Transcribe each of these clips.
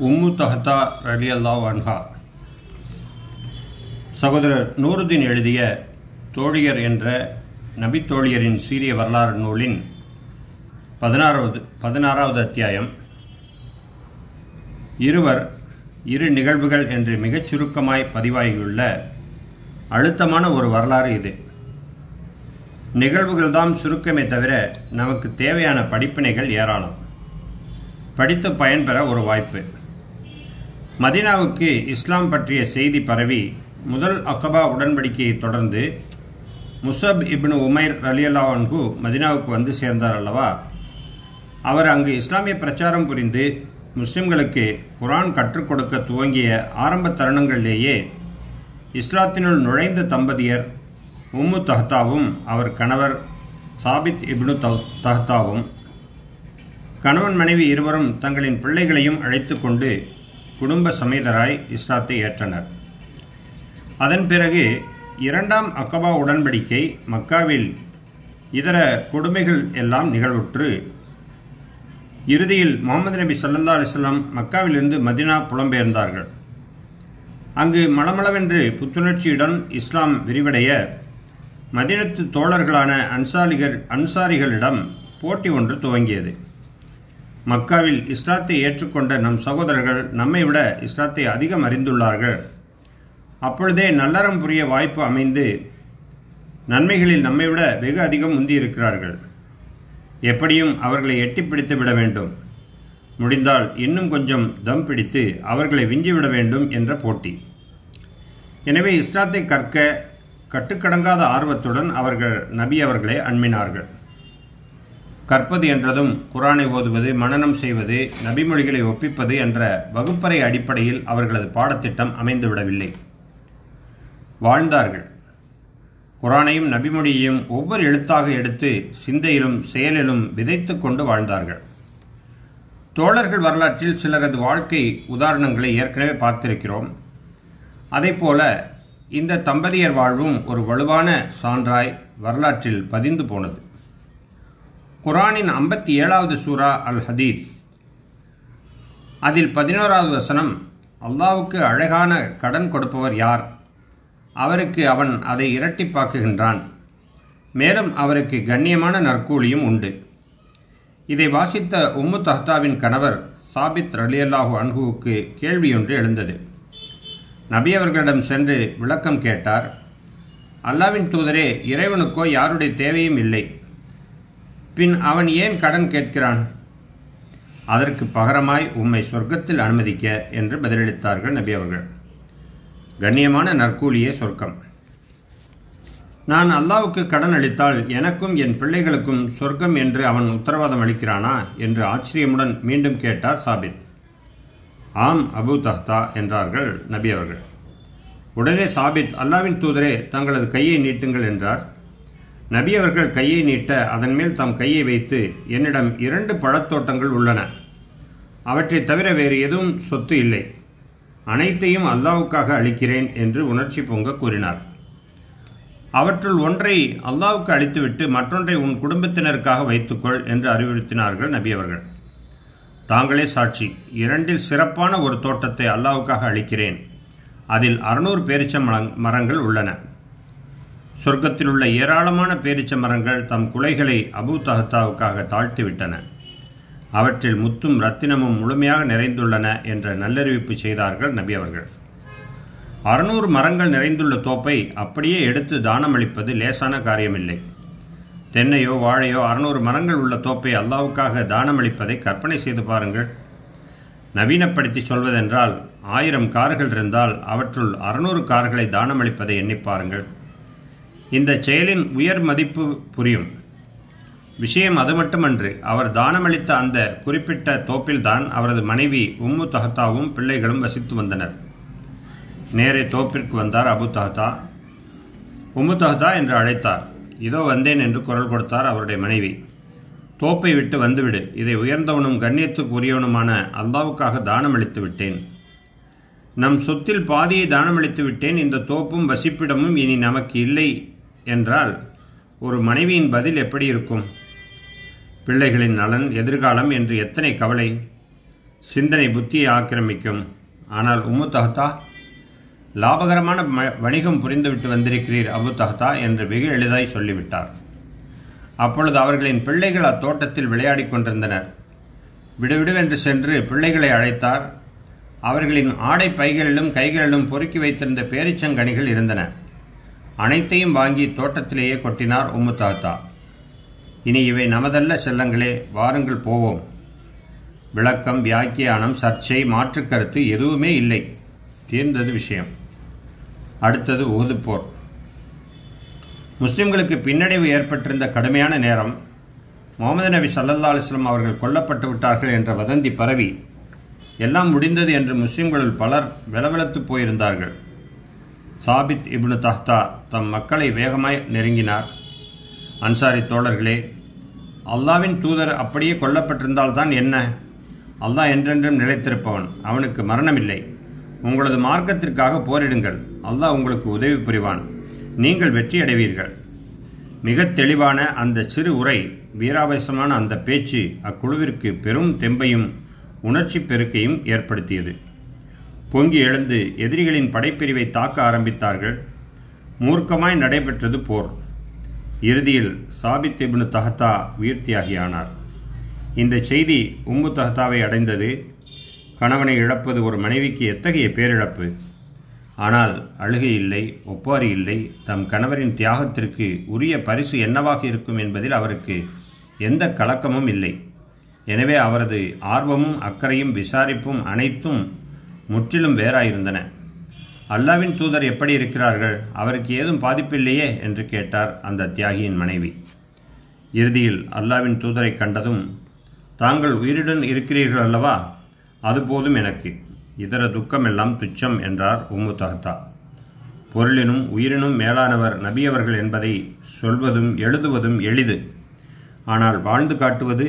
உம்மு தஹத்தா ரலியல்லா அன்ஹா. சகோதரர் நூருதீன் எழுதிய தோழியர் என்ற நபித்தோழியரின் சீரிய வரலாறு நூலின் பதினாறாவது பதினாறாவது அத்தியாயம். இருவர் இரு நிகழ்வுகள் என்று மிகச் சுருக்கமாய் பதிவாகியுள்ள அழுத்தமான ஒரு வரலாறு இது. நிகழ்வுகள்தான் சுருக்கமே தவிர நமக்கு தேவையான படிப்பினைகள் ஏராளம். படித்து பயன்பெற ஒரு வாய்ப்பு. மதீனாவுக்கு இஸ்லாம் பற்றிய செய்தி பரவி முதல் அக்கபா உடன்படிக்கையை தொடர்ந்து முசப் இப்னு உமைர் அலி அல்லாஹன்கு மதினாவுக்கு வந்து சேர்ந்தார் அல்லவா? அவர் அங்கு இஸ்லாமிய பிரச்சாரம் புரிந்து முஸ்லிம்களுக்கு குரான் கற்றுக் கொடுக்க துவங்கிய ஆரம்ப தருணங்களிலேயே இஸ்லாத்தினுள் நுழைந்த தம்பதியர் உம்மு தஹ்தாவும் அவர் கணவர் சாபித் இப்னு தஹ்தாவும் கணவன் மனைவி இருவரும் தங்களின் பிள்ளைகளையும் அழைத்து கொண்டு குடும்ப சமேதராய் இஸ்லாத்தை ஏற்றனர். அதன் பிறகு இரண்டாம் அக்கபா உடன்படிக்கை மக்காவில் இதர கொடுமைகள் எல்லாம் நிகழ்வுற்று இறுதியில் முகமது நபி சல்லா அலிஸ்லாம் மக்காவிலிருந்து மதினா புலம்பெயர்ந்தார்கள். அங்கு மளமளவென்று புத்துணர்ச்சியுடன் இஸ்லாம் விரிவடைய மதினத்து தோழர்களான அன்சாரிகள் அன்சாரிகளிடம் போட்டி ஒன்று துவங்கியது. மக்காவில் இஸ்லாத்தை ஏற்றுக்கொண்ட நம் சகோதரர்கள் நம்மை விட இஸ்லாத்தை அதிகம் அறிந்துள்ளார்கள். அப்பொழுதே நல்லறம் புரிய வாய்ப்பு அமைந்து நன்மைகளில் நம்மை விட வெகு அதிகம் முந்தியிருக்கிறார்கள். எப்படியும் அவர்களை எட்டி பிடித்து விட வேண்டும். முடிந்தால் இன்னும் கொஞ்சம் தம் பிடித்து அவர்களை விஞ்சிவிட வேண்டும் என்ற போட்டி. எனவே இஸ்லாத்தை கற்க கட்டுக்கடங்காத ஆர்வத்துடன் அவர்கள் நபி அவர்களை அண்மினார்கள் கற்பது என்றதும் குரானை ஓதுவது மனனம் செய்வது நபிமொழிகளை ஒப்பிப்பது என்ற வகுப்பறை அடிப்படையில் அவர்களது பாடத்திட்டம் அமைந்துவிடவில்லை. வாழ்ந்தார்கள். குரானையும் நபிமொழியையும் ஒவ்வொரு எழுத்தாக எடுத்து சிந்தையிலும் செயலிலும் விதைத்து கொண்டு வாழ்ந்தார்கள். தோழர்கள் வரலாற்றில் சிலரது வாழ்க்கை உதாரணங்களை ஏற்கனவே பார்த்திருக்கிறோம். அதேபோல இந்த தம்பதியர் வாழ்வும் ஒரு வலுவான சான்றாய் வரலாற்றில் பதிந்து போனது. குரானின் ஐம்பத்தி ஏழாவது சூரா அல் ஹதீஸ் அதில் பதினோராவது வசனம் அல்லாவுக்கு அழகான கடன் கொடுப்பவர் யார்? அவருக்கு அவன் அதை இரட்டிப்பாக்குகின்றான். மேலும் அவருக்கு கண்ணியமான நற்கூலியும் உண்டு. இதை வாசித்த உம்மு தஹ்தாவின் கணவர் சாபித் ரலியல்லாஹு அன்ஹுவுக்கு கேள்வியொன்று எழுந்தது. நபி அவர்களிடம் சென்று விளக்கம் கேட்டார் அல்லாவின் தூதரே இறைவனுக்கோ யாருடைய தேவையும் இல்லை. பின் அவன் ஏன் கடன் கேட்கிறான்? அதற்கு பகரமாய் உம்மை சொர்க்கத்தில் அனுமதிக்க என்று பதிலளித்தார்கள் நபி அவர்கள். கண்ணியமான நற்கூலியே சொர்க்கம். நான் அல்லாவுக்கு கடன் அளித்தால் எனக்கும் என் பிள்ளைகளுக்கும் சொர்க்கம் என்று அவன் உத்தரவாதம் அளிக்கிறானா? என்று ஆச்சரியமுடன் மீண்டும் கேட்டார் சாபித். ஆம் அபு தஹ்தா என்றார்கள் நபி அவர்கள். உடனே சாபித் அல்லாவின் தூதரே தங்களது கையை நீட்டுங்கள் என்றார். நபி அவர்கள் கையை நீட்ட அதன் மேல் தம் கையை வைத்து என்னிடம் இரண்டு பழத்தோட்டங்கள் உள்ளன. அவற்றை தவிர வேறு எதுவும் சொத்து இல்லை. அனைத்தையும் அல்லாவுக்காக அளிக்கிறேன் என்று உணர்ச்சி பொங்க கூறினார். அவற்றுள் ஒன்றை அல்லாவுக்கு அளித்துவிட்டு மற்றொன்றை உன் குடும்பத்தினருக்காக வைத்துக்கொள் என்று அறிவுறுத்தினார்கள் நபி அவர்கள். தாங்களே சாட்சி இரண்டில் சிறப்பான ஒரு தோட்டத்தை அல்லாவுக்காக அளிக்கிறேன். அதில் அறுநூறு பேரிச்ச மரங்கள் உள்ளன. சொர்க்கத்தில் உள்ள ஏராளமான பேரிச்ச மரங்கள் தம் குலைகளை அபு தஹத்தாவுக்காக தாழ்த்திவிட்டன. அவற்றில் முத்தும் ரத்தினமும் முழுமையாக நிறைந்துள்ளன என்ற நல்லறிவிப்பு செய்தார்கள் நபி அவர்கள். அறுநூறு மரங்கள் நிறைந்துள்ள தோப்பை அப்படியே எடுத்து தானமளிப்பது லேசான காரியமில்லை. தென்னையோ வாழையோ அறுநூறு மரங்கள் உள்ள தோப்பை அல்லாவுக்காக தானமளிப்பதை கற்பனை செய்து பாருங்கள். நவீனப்படுத்தி சொல்வதென்றால் ஆயிரம் கார்கள் இருந்தால் அவற்றுள் அறுநூறு கார்களை தானமளிப்பதை எண்ணி பாருங்கள். இந்த செயலின் உயர் மதிப்பு புரியும். விஷயம் அது மட்டுமன்று அவர் தானமளித்த அந்த குறிப்பிட்ட தோப்பில்தான் அவரது மனைவி உம்மு தஹத்தாவும் பிள்ளைகளும் வசித்து வந்தனர். நேரே தோப்பிற்கு வந்தார் அபு தஹத்தா. உம்மு தஹத்தா என்று அழைத்தார். இதோ வந்தேன் என்று குரல் கொடுத்தார் அவருடைய மனைவி. தோப்பை விட்டு வந்துவிடு. இதை உயர்ந்தவனும் கண்ணியத்துக்கு உரியவனுமான அல்லாவுக்காக தானமளித்து விட்டேன். நம் சொத்தில் பாதியை தானமளித்து விட்டேன். இந்த தோப்பும் வசிப்பிடமும் இனி நமக்கு இல்லை என்றால் ஒரு மனைவியின் பதில் எப்படி இருக்கும்? பிள்ளைகளின் நலன் எதிர்காலம் என்று எத்தனை கவலை? சிந்தனை புத்தியை ஆக்கிரமிக்கும். ஆனால் உம்மு தஹ்தா லாபகரமான வணிகம் புரிந்துவிட்டு வந்திருக்கிறீர் அபு தஹ்தா என்று வெகு எளிதாய் சொல்லிவிட்டார். அப்பொழுது அவர்களின் பிள்ளைகள் அத்தோட்டத்தில் விளையாடிக் கொண்டிருந்தனர். விடுவிடுவென்று சென்று பிள்ளைகளை அழைத்தார். அவர்களின் ஆடை பைகளிலும் கைகளிலும் பொறுக்கி வைத்திருந்த பேரிச்சங்கனிகள் இருந்தன. அனைத்தையும் வாங்கி தோட்டத்திலேயே கொட்டினார் உம்மு தாத்தா. இனி இவை நமதல்ல செல்லங்களே வாருங்கள் போவோம். விளக்கம் வியாக்கியானம் சர்ச்சை மாற்றுக் கருத்து எதுவுமே இல்லை. தீர்ந்தது விஷயம். அடுத்தது உஹது போர் முஸ்லிம்களுக்கு பின்னடைவு ஏற்பட்டிருந்த கடுமையான நேரம் முகமது நபி ஸல்லல்லாஹு அலைஹி அவர்கள் கொல்லப்பட்டு விட்டார்கள் என்ற வதந்தி பரவி எல்லாம் முடிந்தது என்று முஸ்லிம்களுள் பலர் வெலவெலத்து போயிருந்தார்கள். சாபித் இப்னு தஹ்தா தம் மக்களை வேகமாய் நெருங்கினார். அன்சாரி தோழர்களே அல்லாவின் தூதர் அப்படியே கொல்லப்பட்டிருந்தால்தான் என்ன? அல்லாஹ் என்றென்றும் நிலைத்திருப்பவன் அவனுக்கு மரணமில்லை. உங்களது மார்க்கத்திற்காக போரிடுங்கள். அல்லாஹ் உங்களுக்கு உதவி புரிவான். நீங்கள் வெற்றி அடைவீர்கள் மிகத் தெளிவான அந்த சிறு உரை வீராவேசமான அந்த பேச்சு அக்குழுவிற்கு பெரும் தெம்பையும் உணர்ச்சி பெருக்கையும் ஏற்படுத்தியது. பொங்கி எழுந்து எதிரிகளின் படைப்பிரிவை தாக்க ஆரம்பித்தார்கள். மூர்க்கமாய் நடைபெற்றது போர். இறுதியில் சாபித் இப்னு தஹத்தா உயிர்த்தியாகியானார். இந்த செய்தி உம்மு தஹத்தாவை அடைந்தது. கணவனை இழப்பது ஒரு மனைவிக்கு எத்தகைய பேரிழப்பு? ஆனால் அழுகை இல்லை ஒப்பாரி இல்லை. தம் கணவரின் தியாகத்திற்கு உரிய பரிசு என்னவாக இருக்கும் என்பதில் அவருக்கு எந்த கலக்கமும் இல்லை. எனவே அவரது ஆர்வமும் அக்கறையும் விசாரிப்பும் அனைத்தும் முற்றிலும் வேறாயிருந்தன. அல்லாவின் தூதர் எப்படி இருக்கிறார்கள்? அவருக்கு ஏதும் பாதிப்பில்லையே? என்று கேட்டார் அந்த தியாகியின் மனைவி. இறுதியில் அல்லாவின் தூதரை கண்டதும் தாங்கள் உயிருடன் இருக்கிறீர்கள் அல்லவா? அது போதும் எனக்கு. இதர துக்கமெல்லாம் துச்சம் என்றார் உம்மு தஹ்தா பொருளினும் உயிரினும் மேலானவர் நபியவர்கள் என்பதை சொல்வதும் எழுதுவதும் எளிது. ஆனால் வாழ்ந்து காட்டுவது?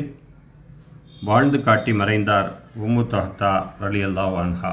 வாழ்ந்து காட்டி மறைந்தார் உம்மு தஹத்தா ரலியல்லா வான்ஹா